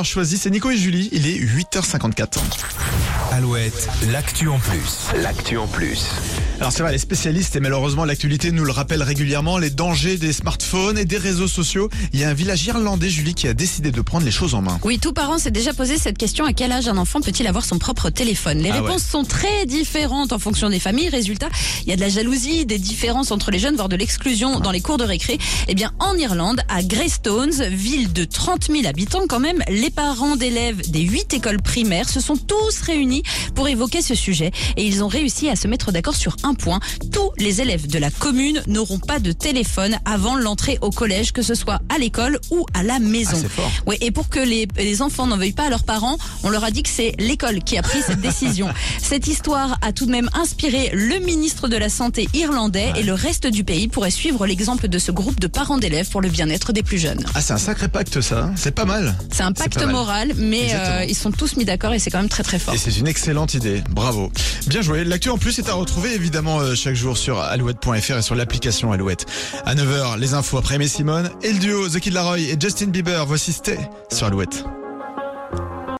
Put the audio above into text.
d'avoir choisi. C'est Nico et Julie. Il est 8h54. Alouette, l'actu en plus. L'actu en plus. Alors c'est vrai, les spécialistes et malheureusement l'actualité nous le rappelle régulièrement, les dangers des smartphones et des réseaux sociaux. Il y a un village irlandais, Julie, qui a décidé de prendre les choses en main. Oui, tout parent s'est déjà posé cette question à quel âge un enfant peut-il avoir son propre téléphone? Les Ah ouais. réponses sont très différentes en fonction des familles. Résultat, il y a de la jalousie, des différences entre les jeunes, voire de l'exclusion dans les cours de récré. Eh bien, en Irlande, à Greystones, ville de 30 000 habitants quand même, les parents d'élèves des huit écoles primaires se sont tous réunis pour évoquer ce sujet et ils ont réussi à se mettre d'accord sur un point. Tous les élèves de la commune n'auront pas de téléphone avant l'entrée au collège, que ce soit à l'école ou à la maison. Ah, fort. Oui, et pour que les, les enfants n'en veuillent pas à leurs parents, on leur a dit que c'est l'école qui a pris cette décision. cette histoire a tout de même inspiré le ministre de la Santé irlandais et le reste du pays pourrait suivre l'exemple de ce groupe de parents d'élèves pour le bien-être des plus jeunes. Ah c'est un sacré pacte ça, hein. c'est pas mal. C'est un pacte moral, mais euh, ils sont tous mis d'accord et c'est quand même très très fort. Et c'est une excellente idée, bravo. Bien joué. L'actu en plus est à retrouver évidemment euh, chaque jour sur alouette.fr et sur l'application Alouette. À 9h, les infos après Aimé Simone et le duo The Kid Laroi et Justin Bieber. Voici Stay sur Alouette.